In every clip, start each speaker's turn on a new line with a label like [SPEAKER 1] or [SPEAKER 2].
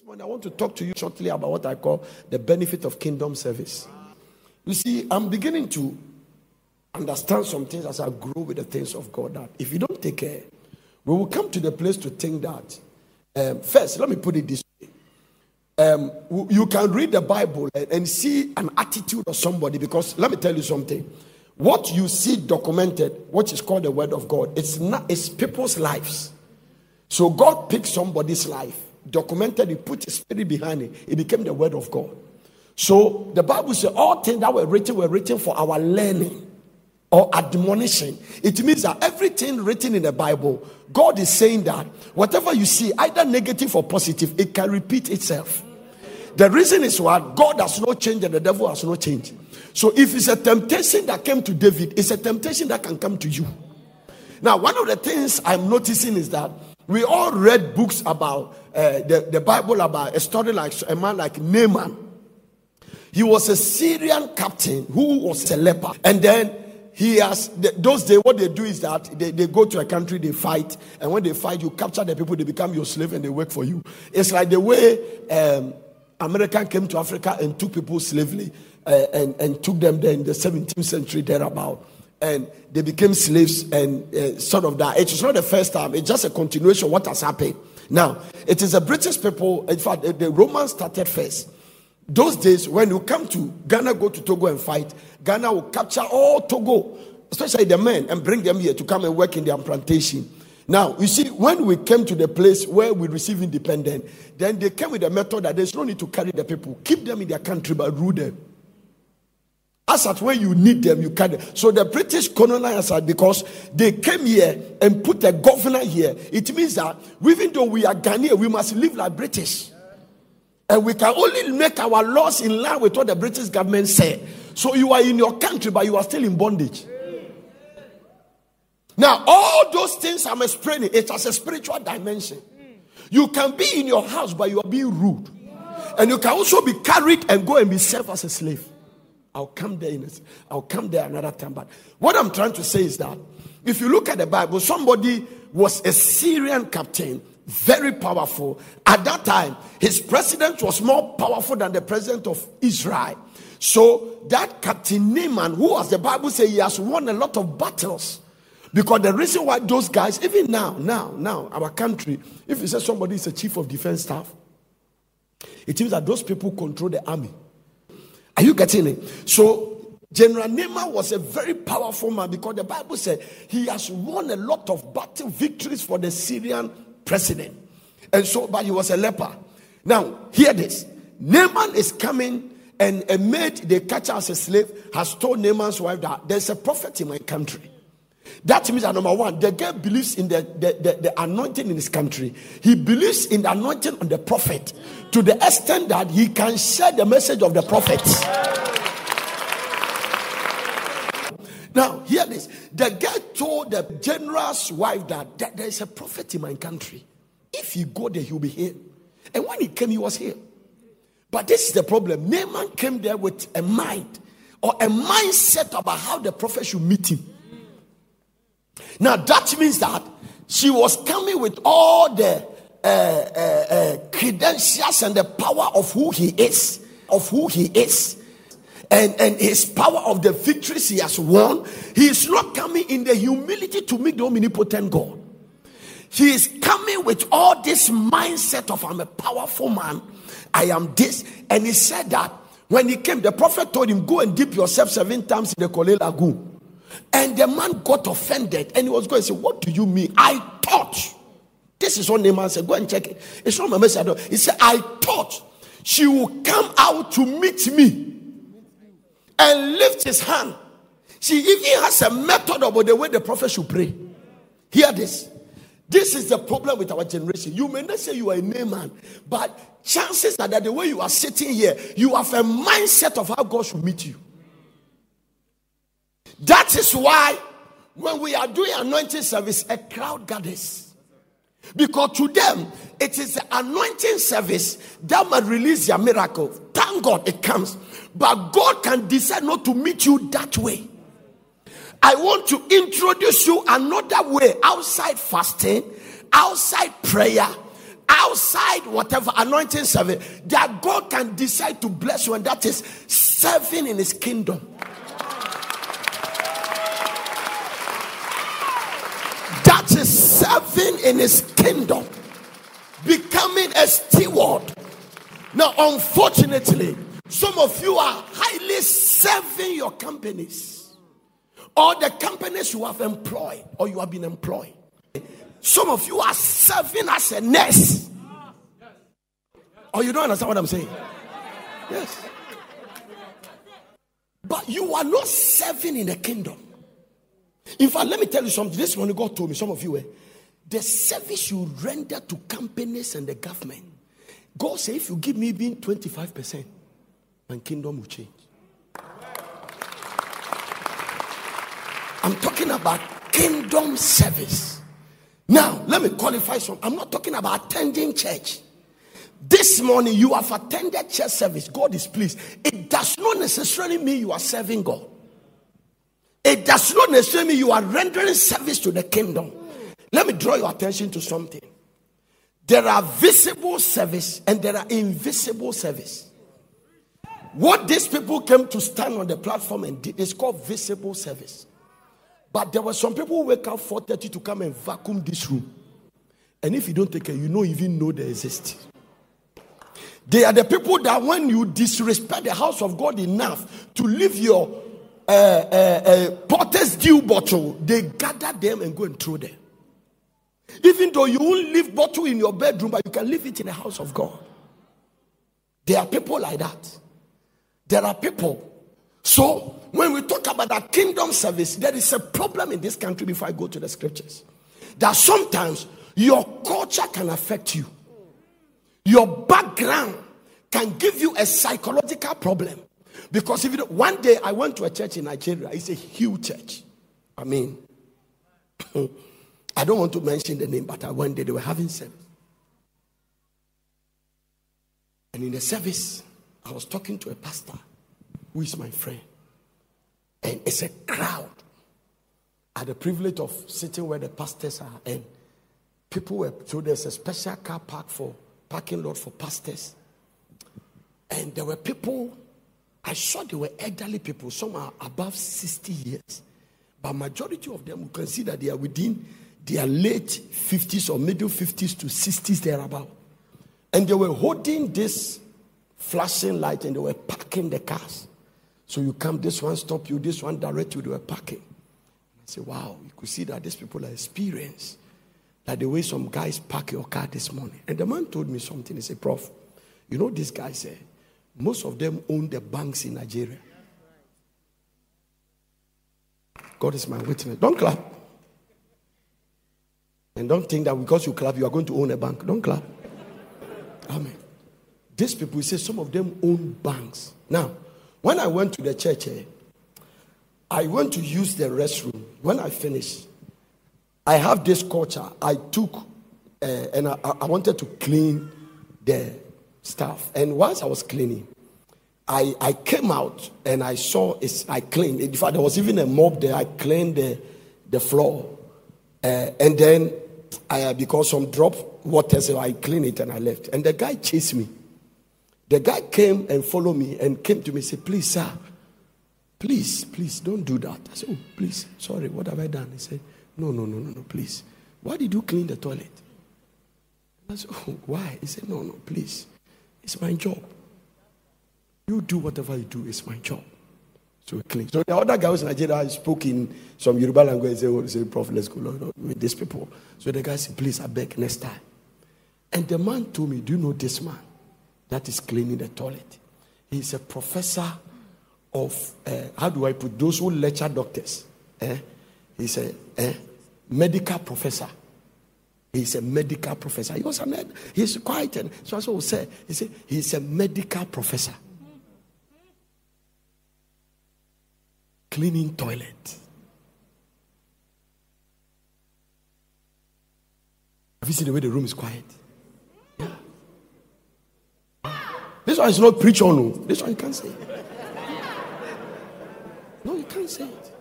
[SPEAKER 1] This morning, I want to talk to you shortly about what I call the benefit of kingdom service. You see, I'm beginning to understand some things as I grow with the things of God. That if you don't take care, we will come to the place to think that. Um, first, let me put it this way. Um, you can read the Bible and, see an attitude of somebody because let me tell you something. What you see documented, what is called the Word of God, it's not it's people's lives. So God picked somebody's life, documented it, put his spirit behind it. It became the word of God. So the Bible says all things that were written were written for our learning or admonition. It means that everything written in the Bible, God is saying that whatever you see, either negative or positive, it can repeat itself. The reason is what God has not changed and the devil has not changed. So if it's a temptation that came to David, it's a temptation that can come to you. Now, one of the things I'm noticing is that we all read books about uh, the, the Bible about a story like a man like Naaman. He was a Syrian captain who was a leper. And then he has, those days, what they do is that they, they go to a country, they fight. And when they fight, you capture the people, they become your slave and they work for you. It's like the way um, America came to Africa and took people slavely uh, and, and took them there in the 17th century, thereabout and they became slaves and uh, sort of that. It is not the first time, it's just a continuation of what has happened. Now, it is the British people, in fact, the Romans started first. Those days, when you come to Ghana, go to Togo and fight, Ghana will capture all Togo, especially the men, and bring them here to come and work in their plantation. Now, you see, when we came to the place where we receive independence, then they came with a method that there's no need to carry the people, keep them in their country, but rule them. As at when you need them, you can. So the British colonizers are because they came here and put a governor here. It means that even though we are Ghanaian, we must live like British. And we can only make our laws in line with what the British government say. So you are in your country, but you are still in bondage. Now, all those things I'm explaining, it has a spiritual dimension. You can be in your house, but you are being rude. And you can also be carried and go and be served as a slave. I'll come there in a, I'll come there another time. But what I'm trying to say is that if you look at the Bible, somebody was a Syrian captain, very powerful. At that time, his president was more powerful than the president of Israel. So that Captain Naaman, who as the Bible says he has won a lot of battles. Because the reason why those guys, even now, now, now, our country, if you say somebody is a chief of defense staff, it means that those people control the army. Are you getting it? So General Naaman was a very powerful man because the Bible said he has won a lot of battle victories for the Syrian president. And so, but he was a leper. Now, hear this. Naaman is coming and a maid they catch as a slave has told Naaman's wife that there's a prophet in my country. That means that number one, the girl believes in the, the, the, the, anointing in his country. He believes in the anointing on the prophet to the extent that he can share the message of the prophet. Now, hear this. The girl told the general's wife that, that there is a prophet in my country. If he go there, he'll be here. And when he came, he was here. But this is the problem. Naaman came there with a mind or a mindset about how the prophet should meet him. Now that means that she was coming with all the uh, uh, uh, credentials and the power of who he is, of who he is, and, and his power of the victories he has won. He is not coming in the humility to meet the omnipotent God. He is coming with all this mindset of I'm a powerful man. I am this. And he said that when he came, the prophet told him, Go and dip yourself seven times in the Korle Lagoon. And the man got offended and he was going to say, What do you mean? I thought. This is what Naaman said. Go and check it. It's not my message. He said, I thought she will come out to meet me and lift his hand. She even has a method about the way the prophet should pray. Hear this. This is the problem with our generation. You may not say you are a Naaman, but chances are that the way you are sitting here, you have a mindset of how God should meet you. That is why when we are doing anointing service, a crowd gathers. Because to them, it is the anointing service that might release your miracle. Thank God it comes. But God can decide not to meet you that way. I want to introduce you another way outside fasting, outside prayer, outside whatever anointing service, that God can decide to bless you, and that is serving in His kingdom. That is serving in His kingdom, becoming a steward. Now, unfortunately, some of you are highly serving your companies or the companies you have employed or you have been employed. Some of you are serving as a nurse. Or you don't understand what I'm saying? Yes. But you are not serving in the kingdom. In fact, let me tell you something. This morning, God told me, some of you, eh, the service you render to companies and the government, God said, if you give me being 25%, and kingdom will change. I'm talking about kingdom service. Now, let me qualify some. I'm not talking about attending church. This morning, you have attended church service. God is pleased. It does not necessarily mean you are serving God. It does not necessarily mean you are rendering service to the kingdom. Let me draw your attention to something. There are visible service and there are invisible service. What these people came to stand on the platform and did is called visible service. But there were some people who wake up 4:30 to come and vacuum this room. And if you don't take care, you don't even know they exist. They are the people that when you disrespect the house of God enough to leave your uh, uh, potter's dew bottle, they gather them and go and throw them. Even though you won't leave bottle in your bedroom, but you can leave it in the house of God. There are people like that. There are people. So when we talk about that kingdom service, there is a problem in this country before I go to the scriptures. That sometimes your culture can affect you. Your background can give you a psychological problem. Because if you one day I went to a church in Nigeria, it's a huge church. I mean, I don't want to mention the name, but I went there, they were having service. And in the service, I was talking to a pastor who is my friend. And it's a crowd. I had the privilege of sitting where the pastors are, and people were so there's a special car park for parking lot for pastors. And there were people, I saw they were elderly people, some are above 60 years. But majority of them, you can see that they are within their late 50s or middle 50s to 60s thereabout. And they were holding this flashing light and they were parking the cars. So you come, this one stop you, this one direct you, they were parking. I say, wow, you could see that these people are experienced. Like the way some guys park your car this morning. And the man told me something. He said, Prof, you know, this guy said, most of them own the banks in Nigeria. God is my witness. Don't clap. And don't think that because you clap, you are going to own a bank. Don't clap. Amen. These people, say some of them own banks. Now, when I went to the church, eh, I went to use the restroom. When I finished, I have this culture. I took uh, and I, I, wanted to clean the stuff. And once I was cleaning, I, I came out and I saw it's, I cleaned. In fact, there was even a mob there. I cleaned the, the floor. Uh, and then I, because some drop water, so I cleaned it and I left. And the guy chased me. The guy came and followed me and came to me and said, Please, sir, please, please don't do that. I said, Oh, please, sorry, what have I done? He said, No, no, no, no, no, please. Why did you clean the toilet? I said, Oh, why? He said, No, no, please. It's my job. You do whatever you do, it's my job. So clean. So the other guy was in Nigeria I spoke in some Yoruba language said, oh, say, Prophet, let's go Lord, with these people. So the guy said, Please, I beg next time. And the man told me, Do you know this man? that is cleaning the toilet. He's a professor of, uh, how do I put those who lecture doctors? Eh? He's a eh, medical professor. He's a medical professor. He was a med- he's quite, and so I say, he said, he's a medical professor. Cleaning toilet. Have you seen the way the room is quiet? This one is not preach on. Oh. This one you can't say. No, you can't say it.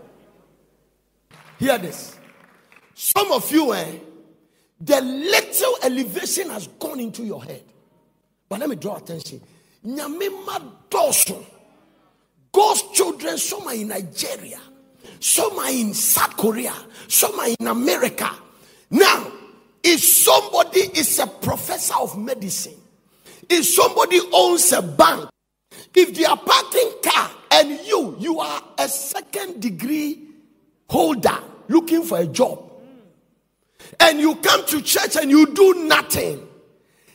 [SPEAKER 1] Hear this. Some of you, eh, the little elevation has gone into your head. But let me draw attention. Nyamima Dawson. God's children, some are in Nigeria, some are in South Korea, some are in America. Now, if somebody is a professor of medicine, if somebody owns a bank, if they are parking car and you, you are a second degree holder looking for a job, and you come to church and you do nothing.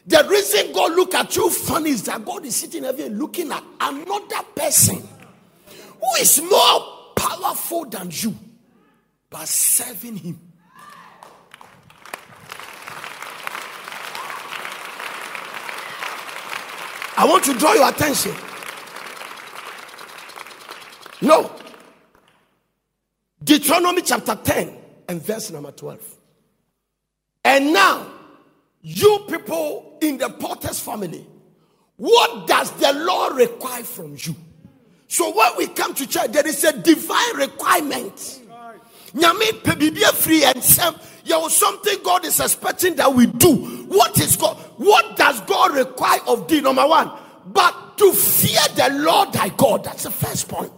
[SPEAKER 1] The reason God look at you funny is that God is sitting there looking at another person who is more powerful than you, but serving Him. I want to draw your attention. No. Deuteronomy chapter 10 and verse number 12. And now, you people in the Potter's family, what does the law require from you? So when we come to church, there is a divine requirement. Nyame pebibia free and some there something God is expecting that we do. What is God? What does God require of thee? Number one, but to fear the Lord thy God. That's the first point.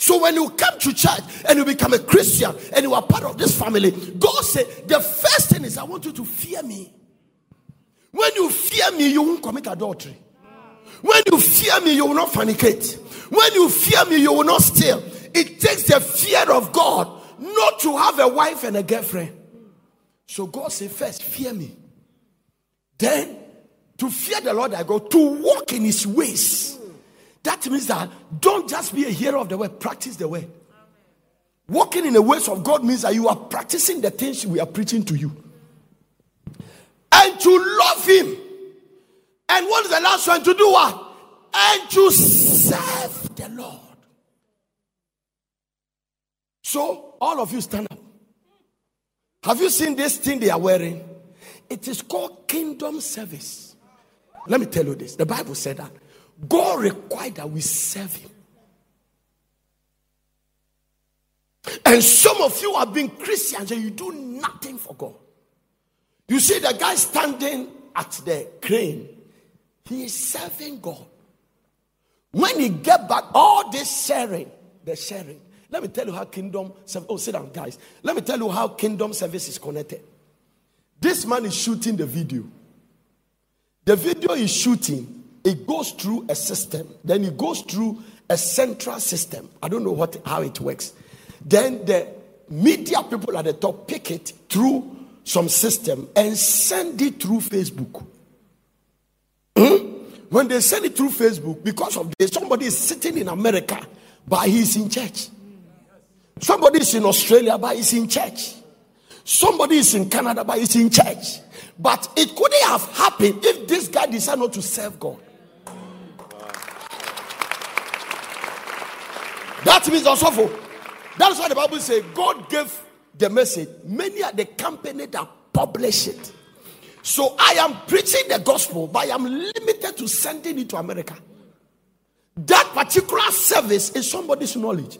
[SPEAKER 1] So when you come to church and you become a Christian and you are part of this family, God said the first thing is I want you to fear me. When you fear me, you won't commit adultery. When you fear me, you will not fornicate. When you fear me, you will not steal. It takes the fear of God not to have a wife and a girlfriend. So God said, first, fear me. Then, to fear the Lord I go, to walk in his ways. That means that don't just be a hearer of the word, practice the word. Walking in the ways of God means that you are practicing the things we are preaching to you. And to love him. And what is the last one? To do what? And to serve the Lord. So, all of you stand up. Have you seen this thing they are wearing? It is called kingdom service. Let me tell you this. The Bible said that God required that we serve Him. And some of you have been Christians and you do nothing for God. You see the guy standing at the crane, he is serving God. When he get back, all this sharing, the sharing. Let me tell you how kingdom. Oh, sit down, guys. Let me tell you how kingdom service is connected. This man is shooting the video. The video is shooting, it goes through a system, then it goes through a central system. I don't know what how it works. Then the media people at the top pick it through some system and send it through Facebook. Hmm? When they send it through Facebook, because of this, somebody is sitting in America, but he's in church. Somebody is in Australia, but he's in church. Somebody is in Canada, but he's in church. But it couldn't have happened if this guy decided not to serve God. That means also, that's why the Bible says God gave the message. Many are the company that publish it. So I am preaching the gospel, but I am limited to sending it to America. That particular service is somebody's knowledge.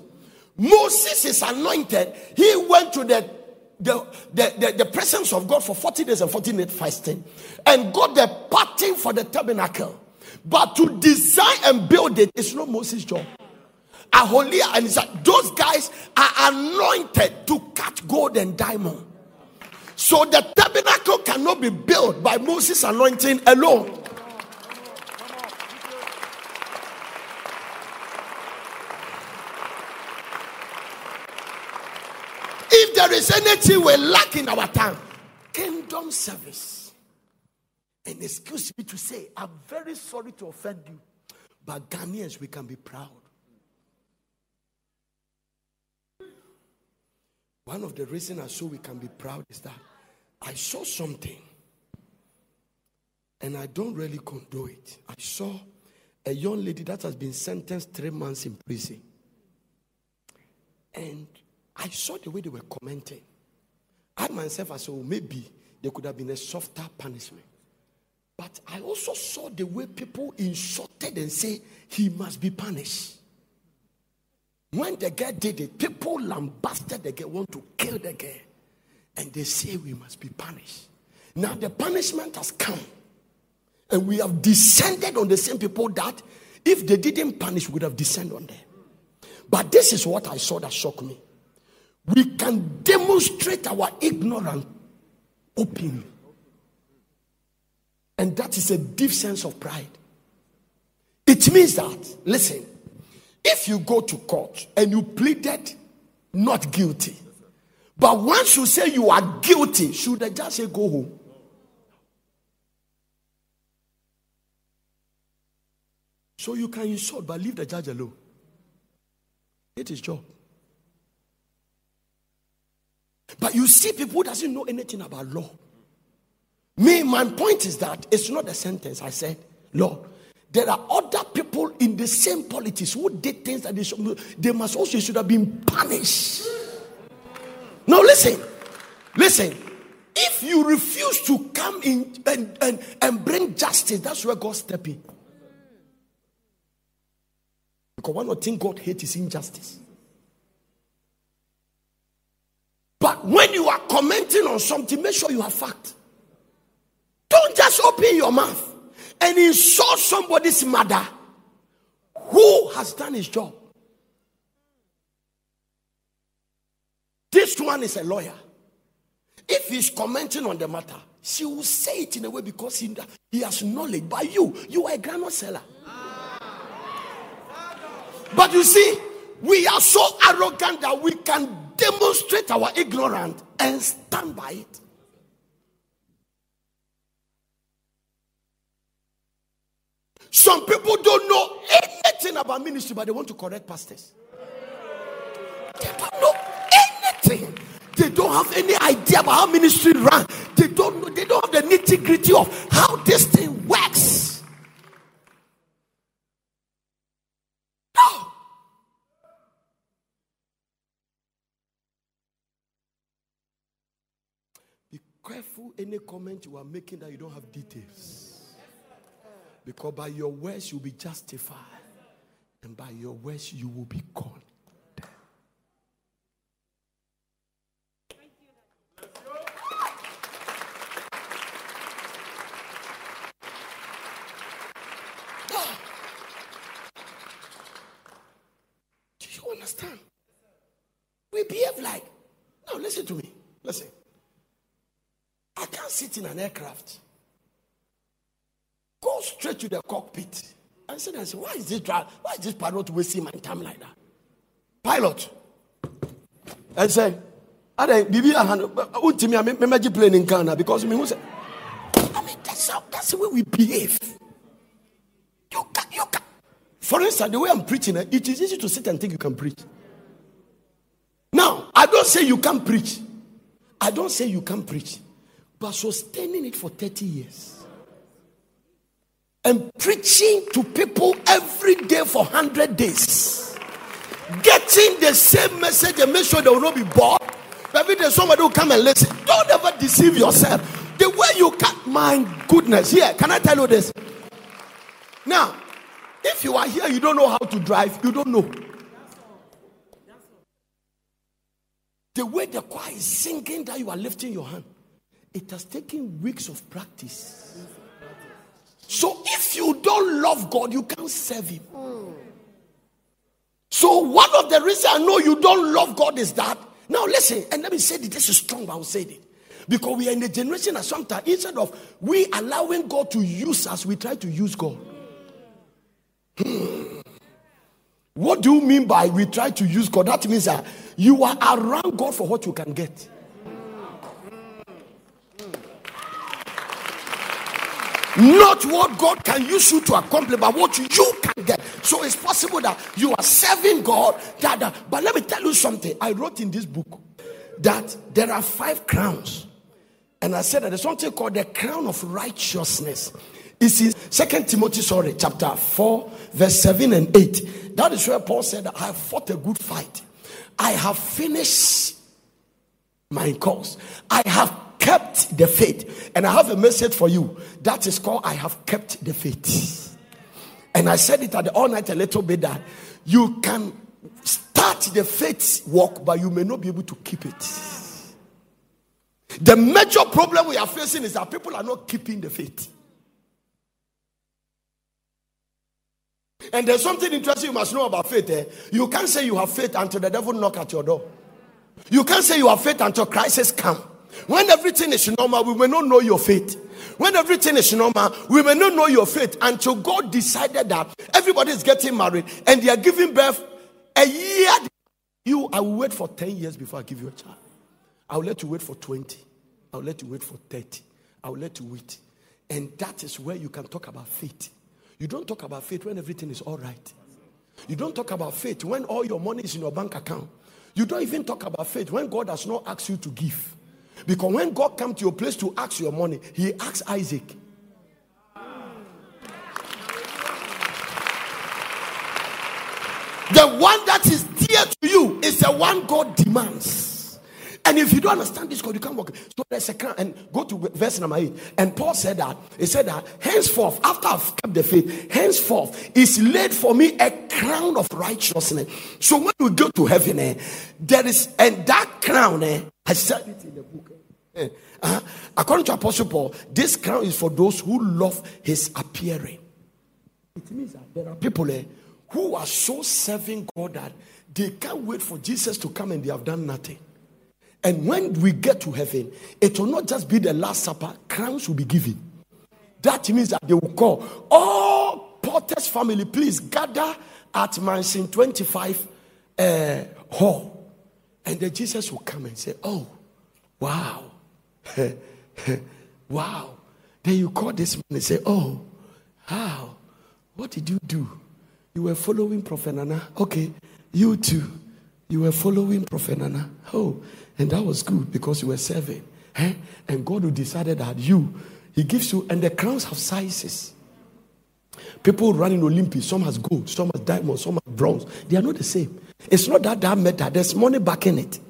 [SPEAKER 1] Moses is anointed. He went to the the, the, the, the, presence of God for 40 days and 40 nights fasting and got the pattern for the tabernacle. But to design and build it is not Moses' job. Aholiab and those guys are anointed to cut gold and diamond. So the tabernacle cannot be built by Moses' anointing alone. If there is anything we lack in our time, kingdom service. And excuse me to say, I'm very sorry to offend you, but Ghanaians, we can be proud. One of the reasons I saw we can be proud is that I saw something and I don't really condone it. I saw a young lady that has been sentenced three months in prison. And I saw the way they were commenting. I myself, I said, well, oh, maybe there could have been a softer punishment. But I also saw the way people insulted and say he must be punished. When the girl did it, people lambasted the girl, want to kill the girl. And they say we must be punished. Now the punishment has come. And we have descended on the same people that if they didn't punish, we would have descended on them. But this is what I saw that shocked me. We can demonstrate our ignorance openly. And that is a deep sense of pride. It means that, listen, if you go to court and you pleaded not guilty, but once you say you are guilty, should the judge say go home? So you can insult, but leave the judge alone. It is job. But you see people doesn't know anything about law. Me, my point is that it's not a sentence. I said, Lord, there are other people in the same politics who did things that they should, they must also should have been punished. Now listen, listen. If you refuse to come in and, and, and bring justice, that's where God step in. Because one of the things God hates is injustice. But when you are commenting on something, make sure you have fact. Don't just open your mouth and insult somebody's mother who has done his job. This one is a lawyer. If he's commenting on the matter, she will say it in a way because he, he has knowledge. But you, you are a granite seller. But you see, we are so arrogant that we can demonstrate our ignorance and stand by it. Some people don't know anything about ministry, but they want to correct pastors. They don't know anything. They don't have any idea about how ministry run. They don't know, they don't have the nitty gritty of how this thing works. Be careful any comment you are making that you don't have details. Because by your words you'll be justified, and by your words you will be called. Do you understand? We behave like. Now, listen to me. Listen. I can't sit in an aircraft to the cockpit. I said, I said, why is this drive? Why is this pilot wasting my time like that? Pilot. I said, I don't Bibi Untimi, I mean, plane in Ghana because me was. I mean, that's how that's the way we behave. You can, you can. For instance, the way I'm preaching, eh, it is easy to sit and think you can preach. Now, I don't say you can't preach. I don't say you can't preach. But sustaining it for 30 years and preaching to people every day for 100 days. Getting the same message and make sure they will not be bored. Every day somebody will come and listen. Don't ever deceive yourself. The way you cut, my goodness. Here, can I tell you this? Now, if you are here, you don't know how to drive, you don't know. The way the choir is singing that you are lifting your hand, it has taken weeks of practice. So if you don't love God, you can't serve Him. So one of the reasons I know you don't love God is that. Now listen, and let me say this is strong, but I will say it. Because we are in a generation that sometimes instead of we allowing God to use us, we try to use God. Hmm. What do you mean by we try to use God? That means that you are around God for what you can get. Not what God can use you to accomplish, but what you can get. So it's possible that you are serving God. That, but let me tell you something. I wrote in this book that there are five crowns. And I said that there's something called the crown of righteousness. It's in Second Timothy, sorry, chapter 4, verse 7 and 8. That is where Paul said, I have fought a good fight. I have finished my course. I have kept the faith. And I have a message for you. That is called I have kept the faith. And I said it at the all night a little bit that you can start the faith walk, but you may not be able to keep it. The major problem we are facing is that people are not keeping the faith. And there's something interesting you must know about faith. Eh? You can't say you have faith until the devil knock at your door. You can't say you have faith until crisis come. When everything is normal, we may not know your faith. When everything is normal, we may not know your faith until God decided that everybody is getting married and they are giving birth a year. You, I will wait for 10 years before I give you a child. I will let you wait for 20. I will let you wait for 30. I will let you wait. And that is where you can talk about faith. You don't talk about faith when everything is all right. You don't talk about faith when all your money is in your bank account. You don't even talk about faith when God does not ask you to give. Because when God comes to your place to ask your money, he asks Isaac. The one that is dear to you is the one God demands. And if you don't understand this God, you can't walk. So there's a crown. And go to verse number eight. And Paul said that. He said that henceforth, after I've kept the faith, henceforth is laid for me a crown of righteousness. So when we go to heaven, eh, there is, and that crown, eh, I said it in the book. Eh, uh, according to Apostle Paul, this crown is for those who love his appearing. It means that there are people eh, who are so serving God that they can't wait for Jesus to come and they have done nothing. And when we get to heaven, it will not just be the Last Supper, crowns will be given. That means that they will call all Potter's family, please gather at Mansion 25 uh, hall. And then Jesus will come and say, Oh, wow. wow. Then you call this man and say, Oh, how? What did you do? You were following Prophet Nana. Okay, you too. You were following Prophet Nana. Oh, and that was good because you were serving. Eh? And God who decided that you, He gives you, and the crowns have sizes. People running Olympics, some has gold, some has diamond, some has bronze. They are not the same. It's not that that metal, there's money back in it.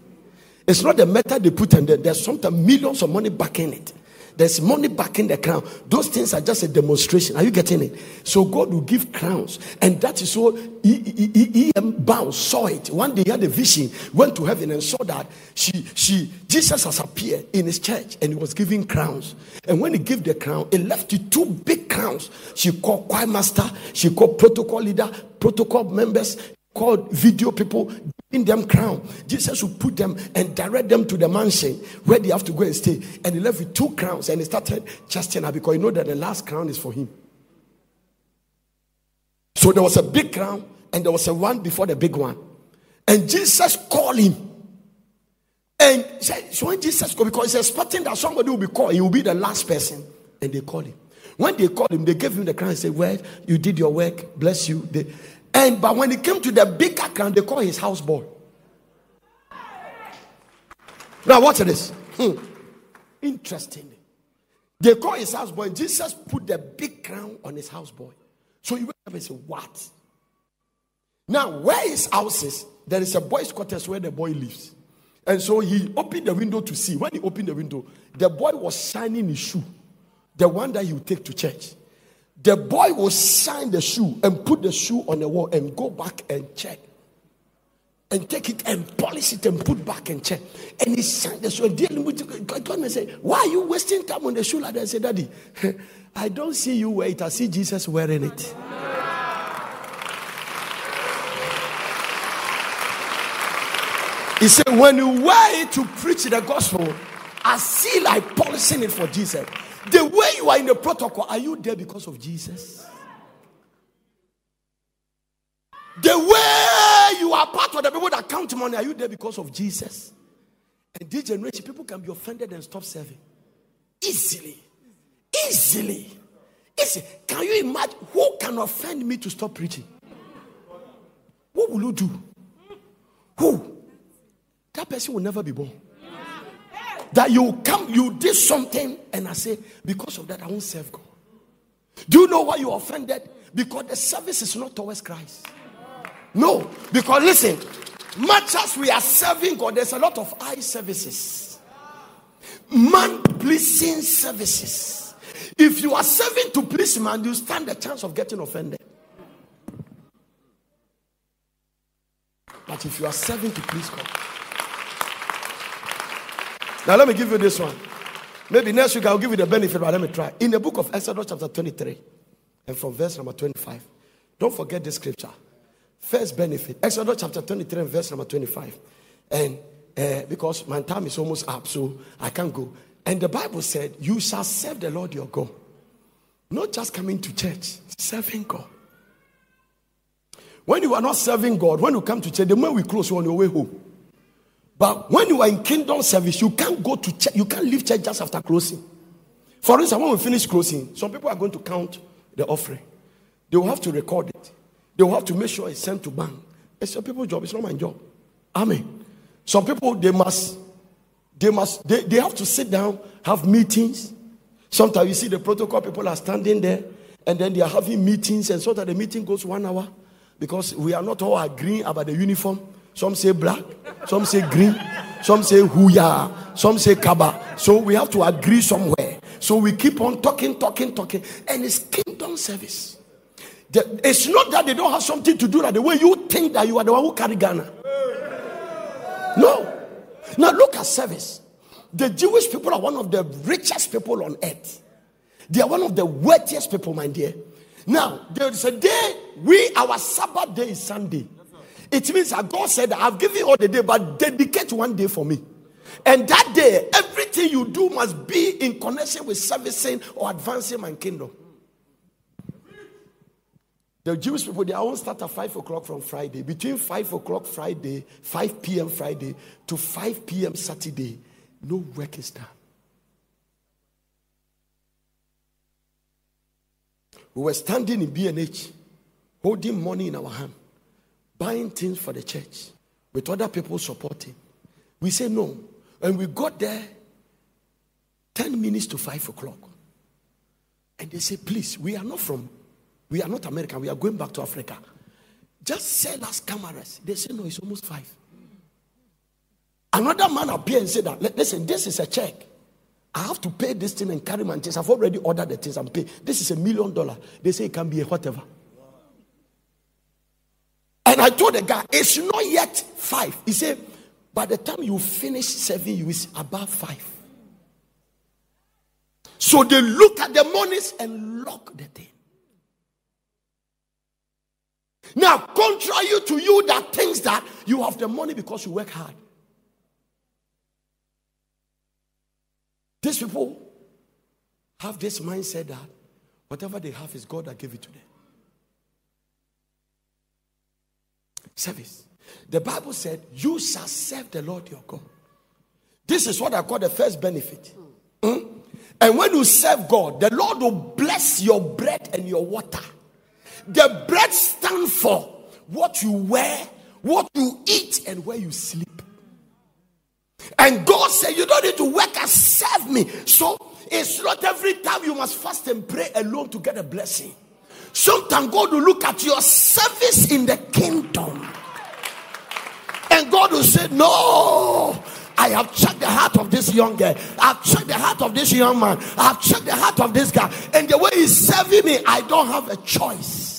[SPEAKER 1] It's not the metal they put in there, there's sometimes millions of money back in it. There's money back in the crown. Those things are just a demonstration. Are you getting it? So God will give crowns. And that is so E.M. Bounds saw it. One day he had a vision, went to heaven and saw that she, she, Jesus has appeared in his church and he was giving crowns. And when he gave the crown, he left two big crowns. She called choir master, she called protocol leader, protocol members, called video people, giving them crown. Jesus would put them and direct them to the mansion where they have to go and stay. And he left with two crowns and he started trusting her because he know that the last crown is for him. So there was a big crown and there was a one before the big one. And Jesus called him. And said, so when Jesus called, because he's expecting that somebody will be called, he will be the last person. And they called him. When they called him, they gave him the crown and said, Well, you did your work, bless you. They, and but when he came to the big account, they call his houseboy. Now watch this. Hmm. Interesting. They call his houseboy. Jesus put the big crown on his houseboy. So you up and say, What? Now, where his house is, there is a boy's quarters where the boy lives. And so he opened the window to see. When he opened the window, the boy was shining his shoe, the one that he would take to church. The boy will shine the shoe and put the shoe on the wall and go back and check. And take it and polish it and put back and check. And he signed the shoe and. God and say, Why are you wasting time on the shoe like that? I said, Daddy, I don't see you wear it. I see Jesus wearing it. He said, When you wear it to preach the gospel, I see like polishing it for Jesus. The way you are in the protocol, are you there because of Jesus? The way you are part of the people that count money, are you there because of Jesus? And this generation, people can be offended and stop serving easily. Easily. Easy. Can you imagine who can offend me to stop preaching? What will you do? Who? That person will never be born. That you come, you did something, and I say, because of that, I won't serve God. Do you know why you offended? Because the service is not towards Christ. No, because listen, much as we are serving God, there's a lot of eye services, man pleasing services. If you are serving to please man, you stand the chance of getting offended. But if you are serving to please God, Now, let me give you this one. Maybe next week I'll give you the benefit, but let me try. In the book of Exodus, chapter 23, and from verse number 25, don't forget this scripture. First benefit, Exodus chapter 23 and verse number 25. And uh, because my time is almost up, so I can't go. And the Bible said, You shall serve the Lord your God. Not just coming to church, serving God. When you are not serving God, when you come to church, the moment we close, you're on your way home. But when you are in kingdom service, you can't go to church, you can't leave church just after closing. For instance, when we finish closing, some people are going to count the offering. They will have to record it. They will have to make sure it's sent to bank. It's your people's job, it's not my job. Amen. Some people they must, they must, they, they have to sit down, have meetings. Sometimes you see the protocol people are standing there and then they are having meetings, and so that the meeting goes one hour because we are not all agreeing about the uniform. Some say black, some say green, some say huya, some say kaba. So we have to agree somewhere. So we keep on talking, talking, talking, and it's kingdom service. The, it's not that they don't have something to do that the way you think that you are the one who carry Ghana. No. Now look at service. The Jewish people are one of the richest people on earth. They are one of the wealthiest people, my dear. Now, there is a day, we, our Sabbath day is Sunday. It means that God said, I've given you all the day, but dedicate one day for me. And that day, everything you do must be in connection with servicing or advancing my kingdom. The Jewish people, they all start at 5 o'clock from Friday. Between 5 o'clock Friday, 5 p.m. Friday to 5 p.m. Saturday, no work is done. We were standing in B&H, holding money in our hand, buying things for the church, with other people supporting. We say no. And we got there 10 minutes to 5 o'clock. And they say, please, we are not from we are not American. We are going back to Africa. Just sell us cameras. They say, no, it's almost five. Another man appeared and said that, listen, this is a check. I have to pay this thing and carry my things. I've already ordered the things and pay. This is a million dollar. They say it can be a whatever. And I told the guy, it's not yet five. He said, by the time you finish serving you, it's above five. So they look at the monies and lock the thing. Now, contrary to you that thinks that you have the money because you work hard. These people have this mindset that whatever they have is God that gave it to them. Service. The Bible said, You shall serve the Lord your God. This is what I call the first benefit. Mm? And when you serve God, the Lord will bless your bread and your water. The bread stands for what you wear, what you eat, and where you sleep. And God said, You don't need to work and serve me. So it's not every time you must fast and pray alone to get a blessing. Sometimes God will look at your service in the kingdom. And God will say, No, I have checked the heart of this young girl. I've checked the heart of this young man. I've checked the heart of this guy. And the way he's serving me, I don't have a choice.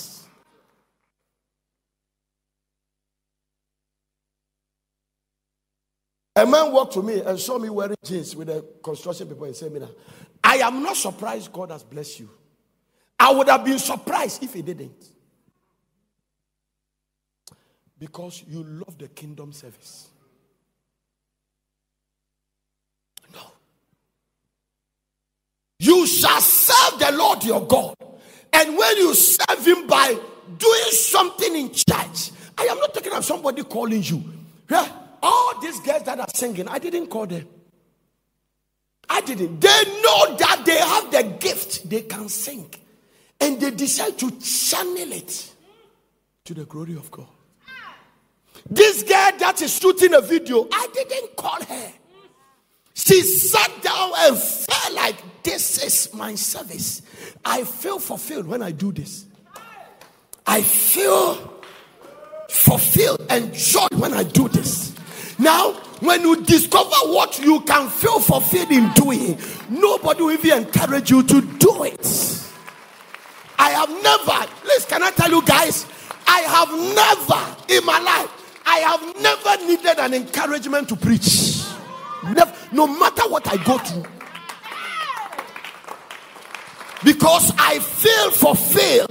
[SPEAKER 1] A man walked to me and saw me wearing jeans with the construction people and said, I am not surprised God has blessed you. I would have been surprised if he didn't. Because you love the kingdom service. No. You shall serve the Lord your God. And when you serve him by doing something in church, I am not talking of somebody calling you. Yeah all these girls that are singing, I didn't call them. I didn't. They know that they have the gift, they can sing. And they decide to channel it to the glory of God. This girl that is shooting a video, I didn't call her. She sat down and felt like this is my service. I feel fulfilled when I do this. I feel fulfilled and joy when I do this. Now, when you discover what you can feel fulfilled in doing, nobody will even encourage you to do it. I have never, please, can I tell you guys? I have never in my life, I have never needed an encouragement to preach. Never. no matter what I go through. Because I feel fulfilled.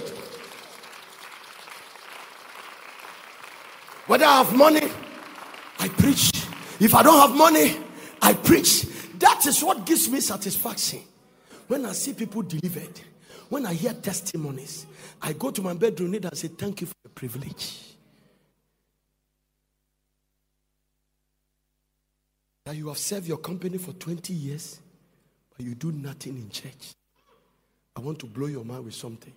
[SPEAKER 1] Whether I have money, I preach. If I don't have money, I preach. That is what gives me satisfaction. When I see people delivered, when I hear testimonies, I go to my bedroom and say, Thank you for the privilege. That you have served your company for 20 years, but you do nothing in church. I want to blow your mind with something.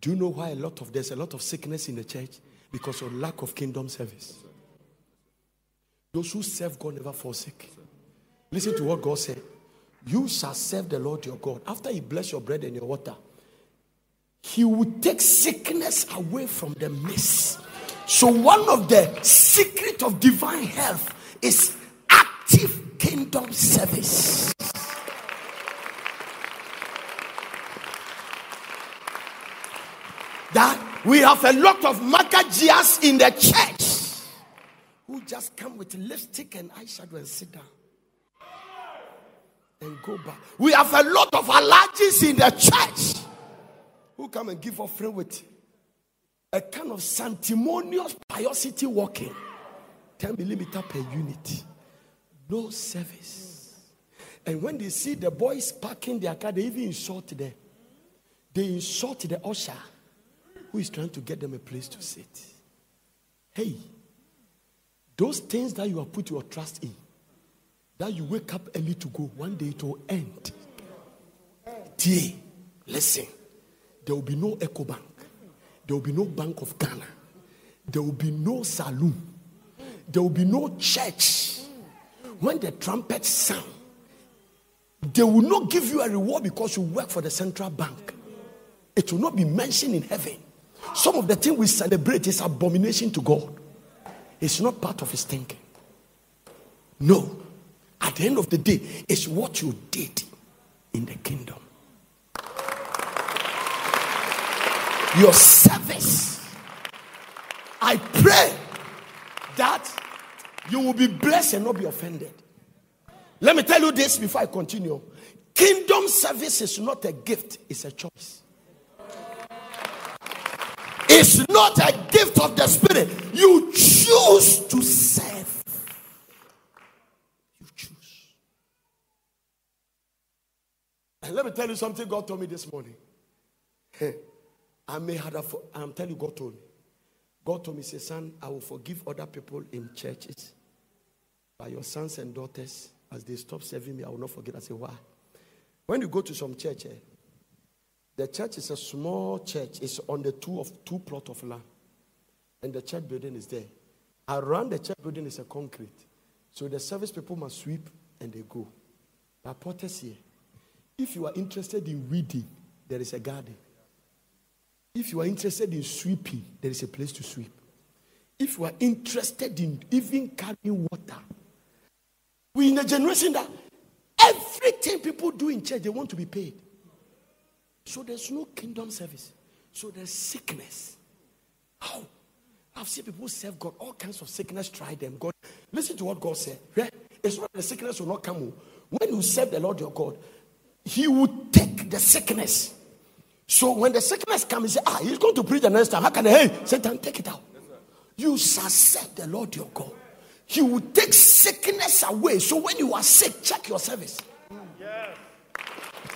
[SPEAKER 1] Do you know why a lot of there's a lot of sickness in the church? Because of lack of kingdom service. Those who serve God never forsake. Listen to what God said. You shall serve the Lord your God. After He bless your bread and your water, He will take sickness away from the midst. So, one of the secret of divine health is active kingdom service. That we have a lot of magajias in the church who just come with lipstick and eyeshadow and sit down and go back. We have a lot of allergies in the church who come and give offering with a kind of sanctimonious piosity walking. 10 millimeter per unit. No service. And when they see the boys parking their car they even insult them. They insult the usher who is trying to get them a place to sit. Hey those things that you have put your trust in that you wake up early to go one day it will end. Dear listen there will be no Ecobank. There will be no Bank of Ghana. There will be no saloon. There will be no church. When the trumpets sound, they will not give you a reward because you work for the central bank. It will not be mentioned in heaven. Some of the things we celebrate is abomination to God. It's not part of his thinking. No. At the end of the day, it's what you did in the kingdom. Your service. I pray that you will be blessed and not be offended. Let me tell you this before I continue. Kingdom service is not a gift, it's a choice. It's not a gift of the Spirit. You choose to serve. You choose. And let me tell you something God told me this morning. I may have, I'm telling you, God told me. God told me, say, son, I will forgive other people in churches. But your sons and daughters, as they stop serving me, I will not forget. I say, why? When you go to some church, eh, the church is a small church. It's on the two of two plot of land. And the church building is there. Around the church building is a concrete. So the service people must sweep and they go. But Potter's here. If you are interested in reading, there is a garden. If you are interested in sweeping, there is a place to sweep. If you are interested in even carrying water, we in a generation that everything people do in church, they want to be paid. So there's no kingdom service. So there's sickness. How? I've seen people serve God, all kinds of sickness, try them. God, listen to what God said. Yeah? It's not the sickness will not come. When you serve the Lord your God, He will take the sickness so when the sickness comes, he say, Ah, he's going to preach the next time. How can I? Hey, Satan, take it out. You shall serve the Lord your God. He will take sickness away. So when you are sick, check your service.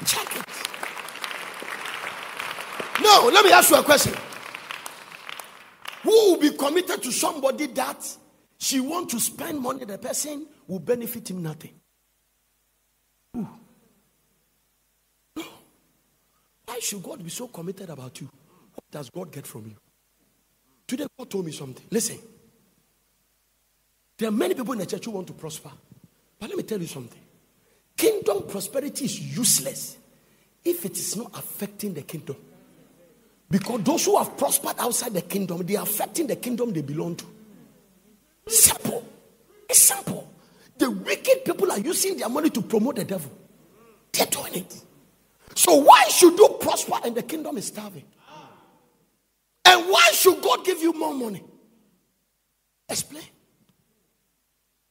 [SPEAKER 1] Check it. No, let me ask you a question. Who will be committed to somebody that she want to spend money, the person will benefit him nothing? Who? Why should God be so committed about you? What does God get from you? Today, God told me something. Listen. There are many people in the church who want to prosper. But let me tell you something. Kingdom prosperity is useless if it is not affecting the kingdom. Because those who have prospered outside the kingdom, they are affecting the kingdom they belong to. Simple. It's simple. The wicked people are using their money to promote the devil. They're doing it. So why should you prosper and the kingdom is starving? And why should God give you more money? Explain.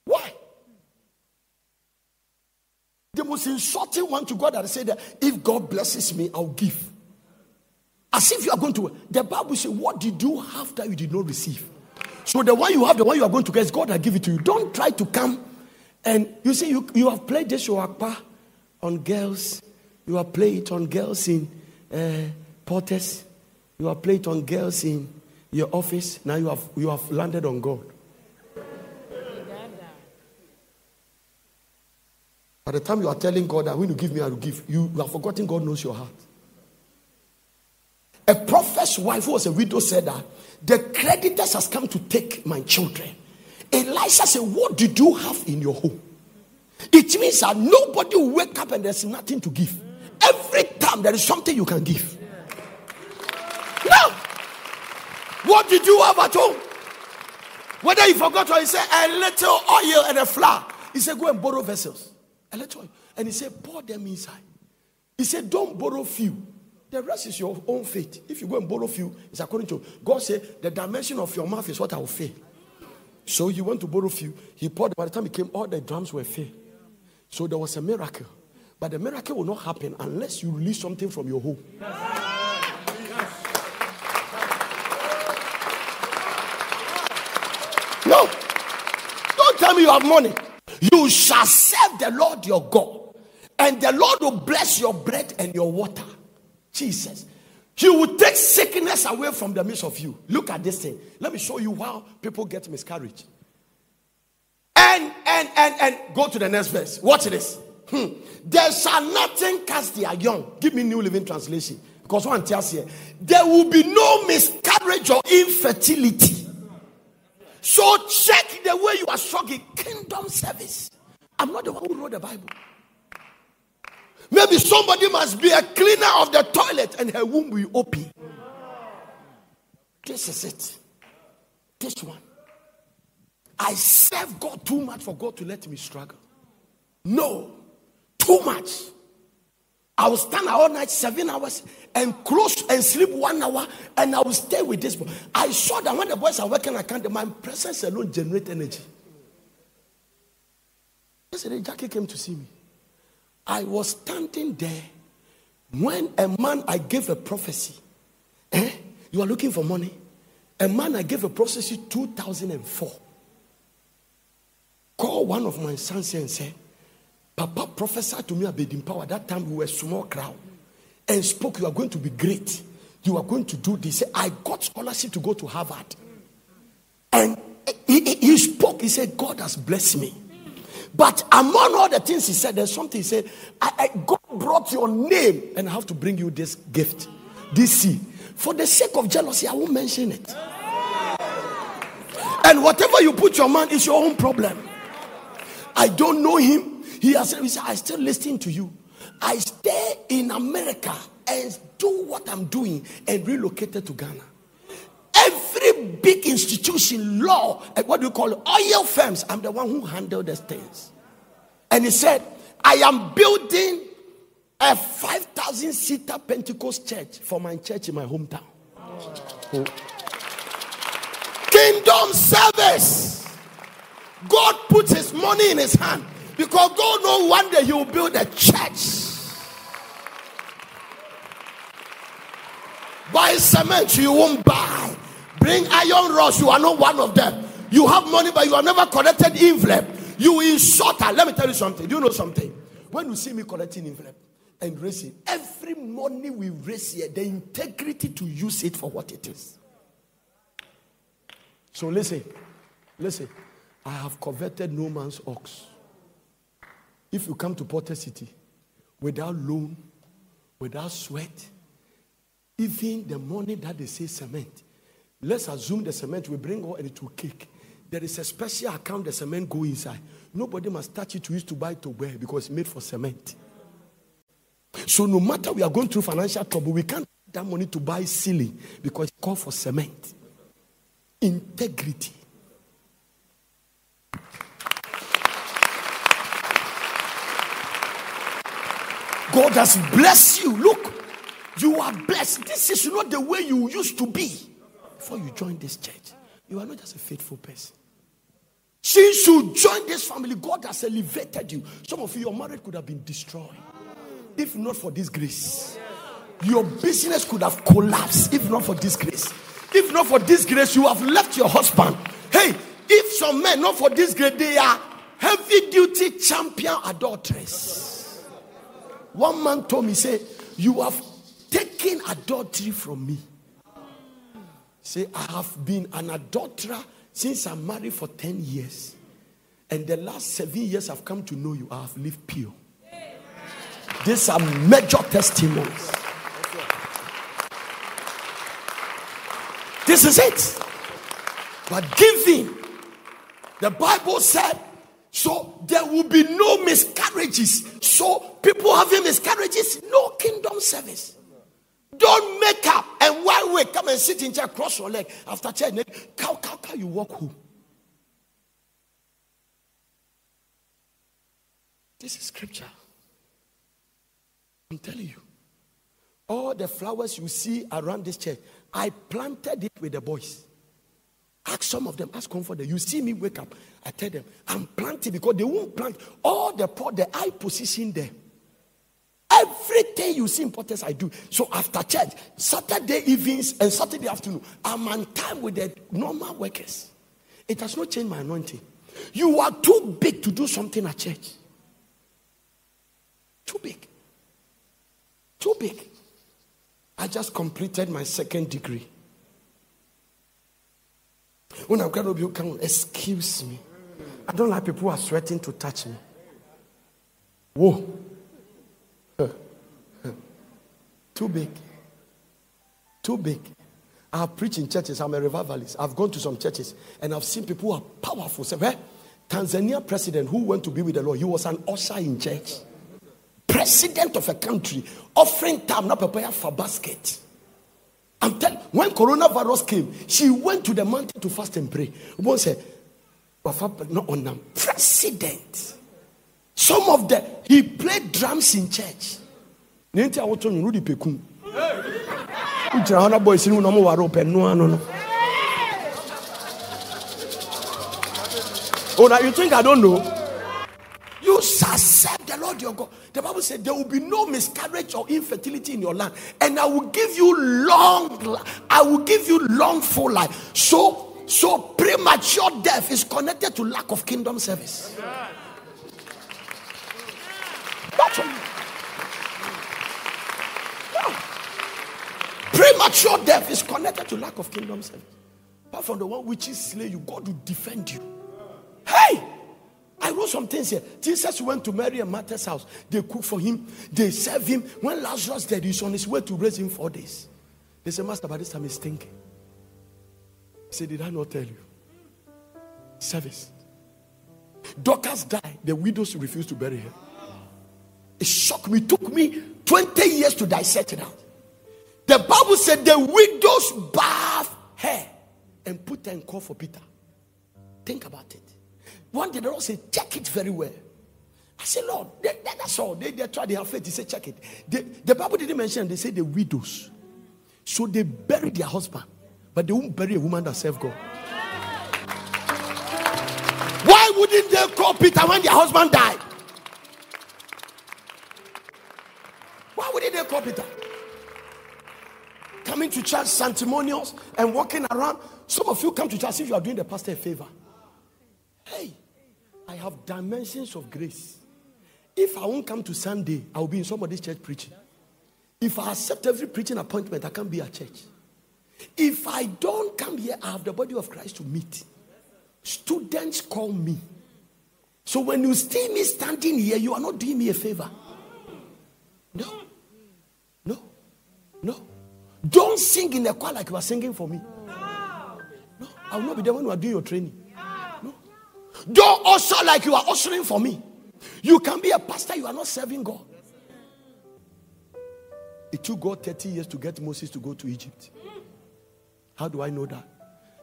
[SPEAKER 1] Why? The most insulting one to God that said that if God blesses me, I'll give. As if you are going to. The Bible says, What did you have that you did not receive? So the one you have, the one you are going to get, is God that give it to you. Don't try to come and you see, you, you have played this Akpa on girls. You have played it on girls in uh, Porters. You played it on girls in your office. Now you have, you have landed on God. By the time you are telling God that when you give me, I will give, you, you have forgotten God knows your heart. A prophet's wife who was a widow said that the creditors has come to take my children. Elisha said, What did you have in your home? It means that nobody will wake up and there's nothing to give. Every time there is something you can give. Now, what did you have at home? Whether you forgot or he said a little oil and a flour. He said, Go and borrow vessels. A little oil. And he said, Pour them inside. He said, Don't borrow few. The rest is your own faith. If you go and borrow few, it's according to God said the dimension of your mouth is what I will fill. So he went to borrow few. He poured. By the time he came, all the drums were filled. So there was a miracle. But the miracle will not happen unless you release something from your home. No. Don't tell me you have money. You shall serve the Lord your God, and the Lord will bless your bread and your water. Jesus. He will take sickness away from the midst of you. Look at this thing. Let me show you how people get miscarriage. And and and and go to the next verse. Watch this. Hmm. There shall nothing cast their young. Give me New Living Translation. Because one tells here, there will be no miscarriage or infertility. So check the way you are struggling. Kingdom service. I'm not the one who wrote the Bible. Maybe somebody must be a cleaner of the toilet and her womb will open. This is it. This one. I serve God too much for God to let me struggle. No, too much. I will stand all night, seven hours, and close and sleep one hour, and I will stay with this boy. I saw that when the boys are working, I can't, my presence alone generate energy. Yesterday, Jackie came to see me. I was standing there when a man I gave a prophecy. Eh? You are looking for money. A man I gave a prophecy 2004. Call one of my sons here and say, Papa prophesied to me about in power. That time we were a small crowd and spoke, You are going to be great. You are going to do this. I got scholarship to go to Harvard. And he, he, he spoke, he said, God has blessed me. But among all the things he said, there's something he said, I, I, God brought your name and I have to bring you this gift, this. For the sake of jealousy, I won't mention it. And whatever you put your mind is your own problem. I don't know him. He has said, I still listen to you. I stay in America and do what I'm doing and relocated to Ghana. Every big institution, law, what do you call it? Oil firms, I'm the one who handle these things. And he said, I am building a 5,000 seater Pentecost church for my church in my hometown. Oh. Kingdom service. God puts his money in his hand because God knows one day he will build a church. Buy cement, you won't buy. Bring iron rods, you are not one of them. You have money, but you are never collected envelope. You insult her. Let me tell you something. Do you know something? When you see me collecting envelope and raising, every money we raise here, the integrity to use it for what it is. So listen, listen. I have coveted no man's ox. If you come to Porter City without loan, without sweat, even the money that they say cement, let's assume the cement will bring all and it will kick. There is a special account the cement go inside. Nobody must touch it to use to buy to wear because it's made for cement. So no matter we are going through financial trouble, we can't that money to buy ceiling because it's called for cement. Integrity. God has blessed you. Look, you are blessed. This is not the way you used to be before you joined this church. You are not just a faithful person. Since you joined this family, God has elevated you. Some of you, your marriage could have been destroyed if not for this grace. Your business could have collapsed if not for this grace. If not for this grace, you have left your husband. Hey, if some men, not for this grace, they are heavy duty champion adulterers. One man told me, say, You have taken adultery from me. Say, I have been an adulterer since I'm married for 10 years. And the last seven years I've come to know you, I have lived pure. These are major testimonies. This is it. But giving, the Bible said, so there will be no miscarriages. So people having miscarriages, no kingdom service. Don't make up and why wait? Come and sit in chair, cross your leg after chair. Cow, cow, cow, you walk home. This is scripture. I'm telling you. All the flowers you see around this church, I planted it with the boys. Ask some of them, ask comfort them. You see me wake up, I tell them, I'm planting because they won't plant all the pot, the eye position there. Everything you see importance, I do. So after church, Saturday evenings and Saturday afternoon, I'm on time with the normal workers. It has not changed my anointing. You are too big to do something at church. Too big. Too big. I just completed my second degree. When I'm to be, come, excuse me. I don't like people who are sweating to touch me. Whoa. Too big. Too big. I have preached in churches. I'm a revivalist. I've gone to some churches and I've seen people who are powerful. Say, well, Tanzania president who went to be with the Lord, he was an usher in church president of a country offering time not prepare for basket. I'm telling when coronavirus came, she went to the mountain to fast and pray. One said, not on. President. Some of the he played drums in church. Oh, now you think I don't know? You shall serve the Lord your God. The Bible said there will be no miscarriage or infertility in your land, and I will give you long. I will give you long full life. So, so premature death is connected to lack of kingdom service. That's all. Premature death is connected to lack of kingdom service. Apart from the one which is slay you, God will defend you. Hey! I wrote some things here. Jesus went to Mary and Martha's house. They cook for him. They serve him. When Lazarus died, he's on his way to raise him four days. They said, Master, by this time he's thinking. He said, Did I not tell you? Service. Dorcas died. The widows refused to bury her. It shocked me. It took me 20 years to dissect it out. The Bible said the widows bathed her and put her in call for Peter. Think about it. One day the Lord said, check it very well. I said, Lord, they, that's all. They, they try, they have faith. He said, check it. They, the Bible didn't mention, they said the widows. So they buried their husband, but they won't bury a woman that served God. Why wouldn't they call Peter when their husband died? Why wouldn't they call Peter? Coming to church, sanctimonious, and walking around. Some of you come to church if you are doing the pastor a favor. Hey, I have dimensions of grace. If I won't come to Sunday, I will be in somebody's church preaching. If I accept every preaching appointment, I can't be at church. If I don't come here, I have the body of Christ to meet. Students call me. So when you see me standing here, you are not doing me a favor. No. No. No. Don't sing in the choir like you are singing for me. No. I will not be there when you are doing your training. Don't usher like you are ushering for me. You can be a pastor, you are not serving God. It took God 30 years to get Moses to go to Egypt. How do I know that?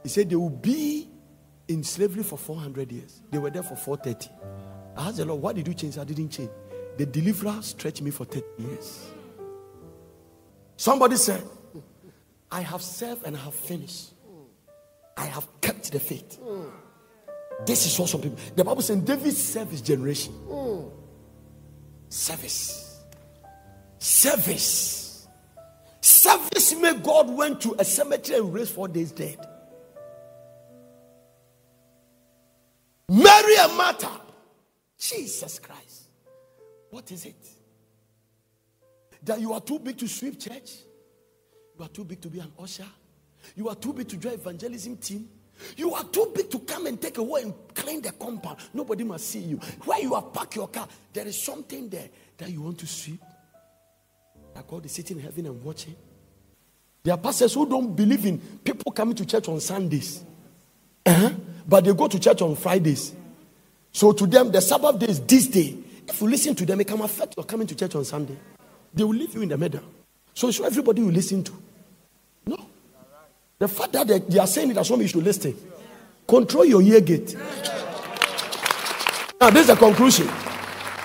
[SPEAKER 1] He said they will be in slavery for 400 years. They were there for 430. I asked the Lord, why did you change? I didn't change. The deliverer stretched me for 30 years. Somebody said, I have served and I have finished. I have kept the faith. This is what some people. The Bible says David served his generation. Mm. Service. Service. Service made God went to a cemetery and raised four days dead. Mary and Martha. Jesus Christ. What is it? That you are too big to sweep church? You are too big to be an usher? You are too big to join evangelism team? You are too big to come and take away and clean the compound. Nobody must see you. Where you have parked your car, there is something there that you want to sweep. That God is sitting in heaven and watching. There are pastors who don't believe in people coming to church on Sundays, uh-huh. but they go to church on Fridays. So to them, the Sabbath day is this day. If you listen to them, it can affect your coming to church on Sunday. They will leave you in the middle. So it's everybody you listen to. No. The fact that they, they are saying it as well, you should listen. Control your ear gate. Now, this is the conclusion.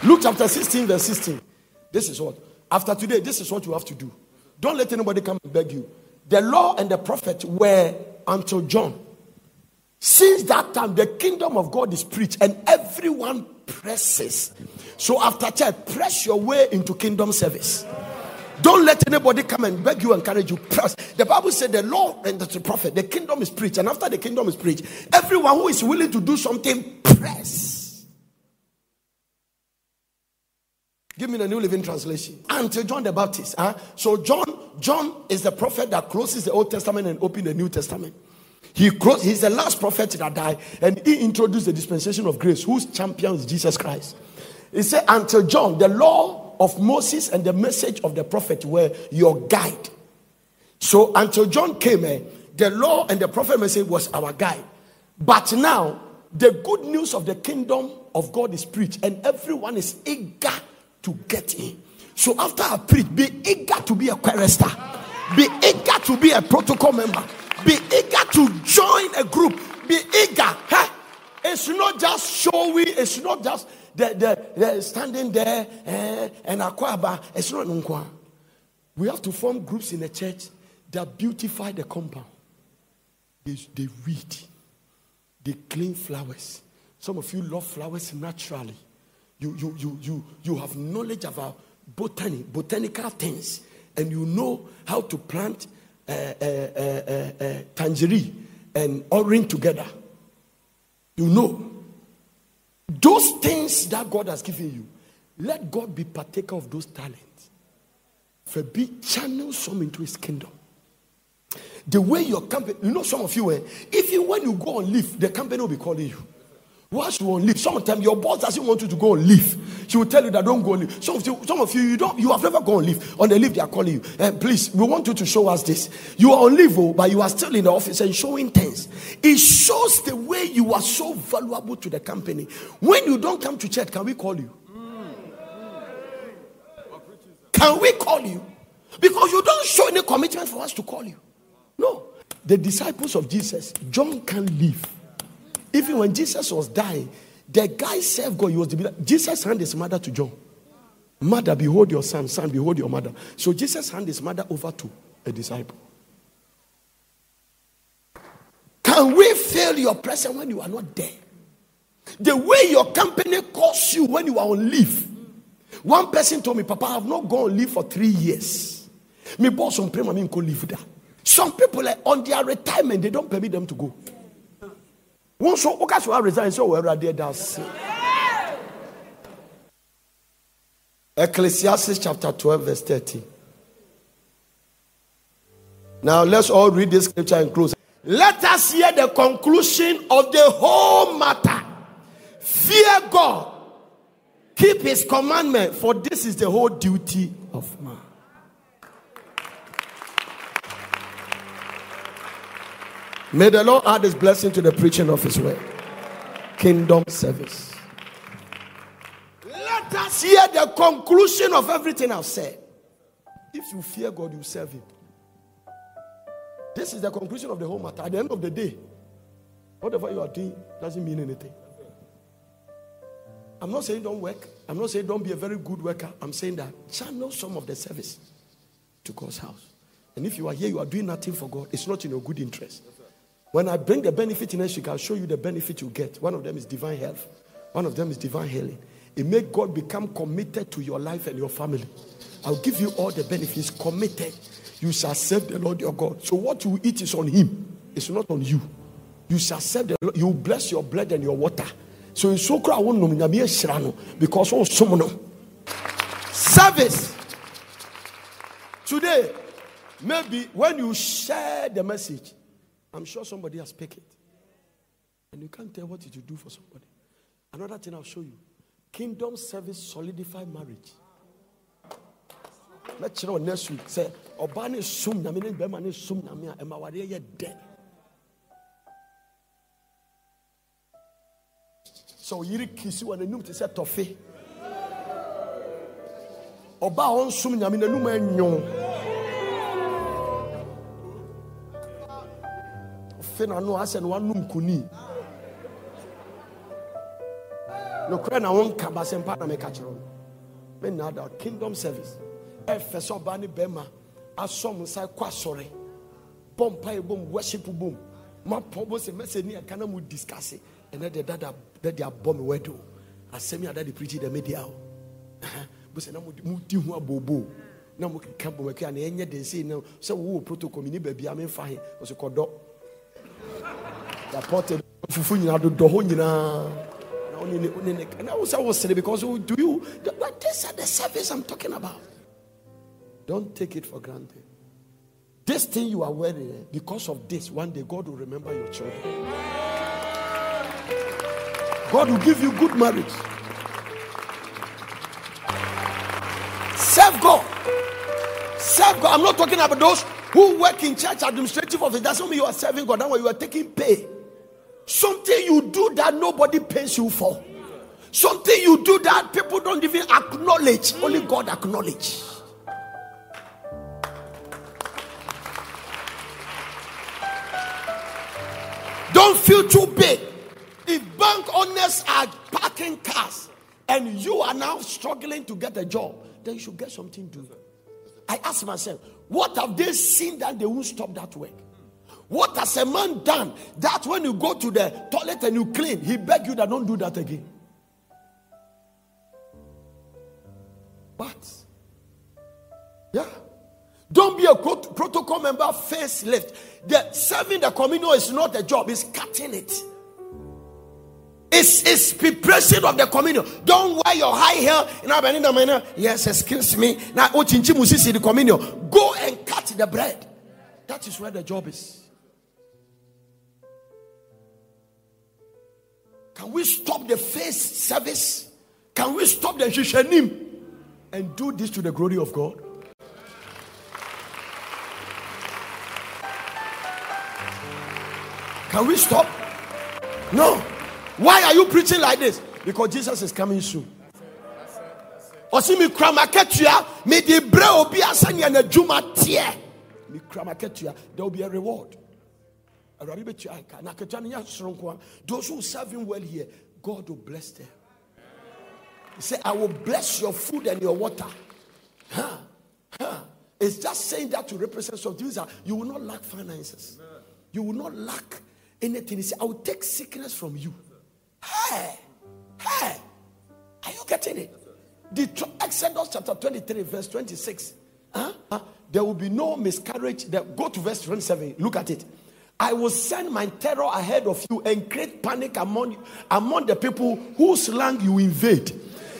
[SPEAKER 1] Luke chapter 16, verse 16. This is what. After today, this is what you have to do. Don't let anybody come and beg you. The law and the prophet were until John. Since that time, the kingdom of God is preached, and everyone presses. So after church, press your way into kingdom service. Don't let anybody come and beg you, encourage you. Press. The Bible said the law and the prophet, the kingdom is preached. And after the kingdom is preached, everyone who is willing to do something, press. Give me the New Living Translation. Until John the Baptist. Huh? So John, John is the prophet that closes the Old Testament and opens the New Testament. He closed, he's the last prophet that died, and he introduced the dispensation of grace, whose champion is Jesus Christ. He said, Until John, the law of Moses and the message of the prophet were your guide. So until John came, eh, the law and the prophet message was our guide. But now, the good news of the kingdom of God is preached, and everyone is eager to get in. So after I preach, be eager to be a chorister, be eager to be a protocol member, be eager to join a group, be eager. Huh? It's not just showy, it's not just the, the, the standing there eh, and akwaba. It's not nkwa. We have to form groups in the church that beautify the compound. They, they weed, they clean flowers. Some of you love flowers naturally. You, you, you, you, you have knowledge about botany, botanical things, and you know how to plant uh, uh, uh, tangerine and orange together. You know. Those things that God has given you, let God be partaker of those talents. For be channel some into his kingdom. The way your company, you know, some of you, eh, if you when you go on leave, the company will be calling you. Once you on leave, sometimes your boss doesn't want you to go on leave. She will tell you that don't go on leave. Some of you, some of you, you don't, you have never gone on leave. On the leave, they are calling you. And eh, please, we want you to show us this. You are on leave, oh, but you are still in the office and showing things. It shows the way you are so valuable to the company. When you don't come to church, can we call you? Can we call you? Because you don't show any commitment for us to call you. No. The disciples of Jesus, John can leave. Even when Jesus was dying, the guy served God. He was the, Jesus handed his mother to John. Mother, behold your son. Son, behold your mother. So Jesus handed his mother over to a disciple. Can we feel your presence when you are not there? The way your company calls you when you are on leave. One person told me, Papa, I have not gone on leave for three years. Me boss on prema me leave there. Some people are on their retirement, they don't permit them to go resign ase. Ecclesiastes chapter 12, verse 30. Now let's all read this scripture and close. Let us hear the conclusion of the whole matter. Fear God, keep his commandment, for this is the whole duty of man. May the Lord add his blessing to the preaching of his word. Kingdom service. Let us hear the conclusion of everything I've said. If you fear God, you serve him. This is the conclusion of the whole matter. At the end of the day, whatever you are doing doesn't mean anything. I'm not saying don't work. I'm not saying don't be a very good worker. I'm saying that channel some of the service to God's house. And if you are here, you are doing nothing for God, it's not in your good interest. When I bring the benefit next week, I'll show you the benefit you get. One of them is divine health, one of them is divine healing. It makes God become committed to your life and your family. I'll give you all the benefits. Committed. You shall serve the Lord your God. So what you eat is on Him, it's not on you. You shall serve the Lord. You bless your blood and your water. So in so cry won't know because oh, all someone service. Today, maybe when you share the message, I'm sure somebody has picked it. And you can't tell what did you do for somebody. Another thing I'll show you. Kingdom service solidify marriage. Let's know next week. Say, Obani sum na mene bema ne sum na mea ema wade ye de. So yiri kisi wa nenum te se tofe. Oba on sum nyame nanum anyon. Fe na no ase no wanum kuni. No kra na won ka ba sempa na me ka kiro. Me na da kingdom service. ɛfɛ sɛ ɔbaa ne bɛrima asɔm nsa kɔ asɔre bɔ mpa yɛ bom. Worship bom mapɔ bɔ sɛ mɛsɛ ni ɛka na mu discuss ɛnɛ de dada dade abɔ me wɛdo asɛm yɛ dade preach dɛ media o. Bɔ sɛ na mu di ho abobo. Na mu keka bɔ mɛkɛ na ɛnyɛ den sei na sɛ wo wɔ protocol ni baabi a memfa he. Ɔsɛ kɔdɔ yapɔte fufu nyinaa dodɔ hɔ nyinaa na wo sɛ wo sere because do you but this are the service I'm talking about don't take it for granted. This thing you are wearing, eh, because of this, one day God will remember your children. God will give you good marriage. Serve God. Serve God. I'm not talking about those who work in church administrative office. That's not mean you are serving God. That's why you are taking pay. Something you do that nobody pays you for. Something you do that people don't even acknowledge. Only God acknowledge. Don't feel too big. If bank owners are parking cars and you are now struggling to get a job, then you should get something to do. I ask myself, what have they seen that they won't stop that work? What has a man done that when you go to the toilet and you clean, he beg you that don't do that again? But, yeah. Don't be a protocol member face lift. The serving the communion is not a job, it's cutting it. It's, it's preparation of the communion. Don't wear your high Albania, Minister. Yes, excuse me. Now, oh, the communion. Go and cut the bread. That is where the job is. Can we stop the face service? Can we stop the shishanim and do this to the glory of God? Can we stop? No. Why are you preaching like this? Because Jesus is coming soon. ɔsi mi kura ma ketua mi di bre obi asani na juma teɛ mi kura there will be a reward those who serve him well here God will bless them he said, I will bless your food and your water huh huh it's just saying that to represent something that you will not lack finances you will not lack anything. He said, I will take sickness from you. Hey, hey, are you getting it? The Exodus chapter 23, verse 26. Huh? There will be no miscarriage. Go to verse 27. Look at it. I will send my terror ahead of you and create panic among among the people whose land you invade.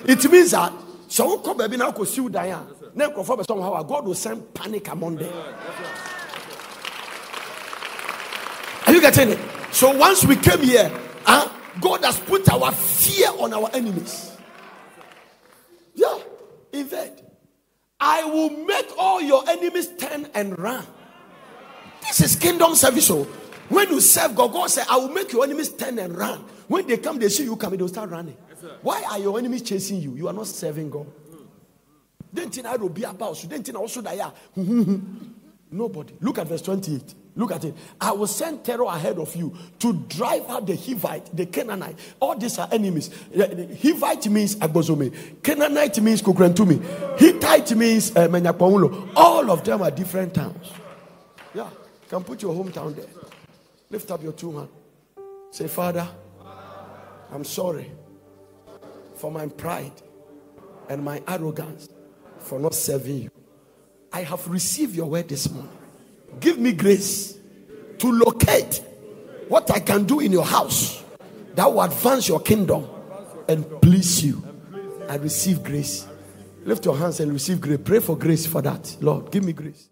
[SPEAKER 1] It means that so come now see Diane. Ah? God will send panic among them. Are you getting it? So once we came here, huh, God has put our fear on our enemies. Yeah, invade. I will make all your enemies turn and run. This is kingdom service. So when you serve God, God said, I will make your enemies turn and run. When they come, they see you coming, they'll start running. Yes, Why are your enemies chasing you? You are not serving God. Then I will be about you. Then also that Nobody. Look at verse 28. Look at it. I will send terror ahead of you to drive out the Hivite, the Canaanite. All these are enemies. Hivite means Agbozome. Canaanite means Kukrentumi. Hittite means uh, All of them are different towns. Can put your hometown there. Lift up your two hands. Say, Father, I'm sorry for my pride and my arrogance for not serving you. I have received your word this morning. Give me grace to locate what I can do in your house that will advance your kingdom and please you. I receive grace. Lift your hands and receive grace. Pray for grace for that. Lord, give me grace.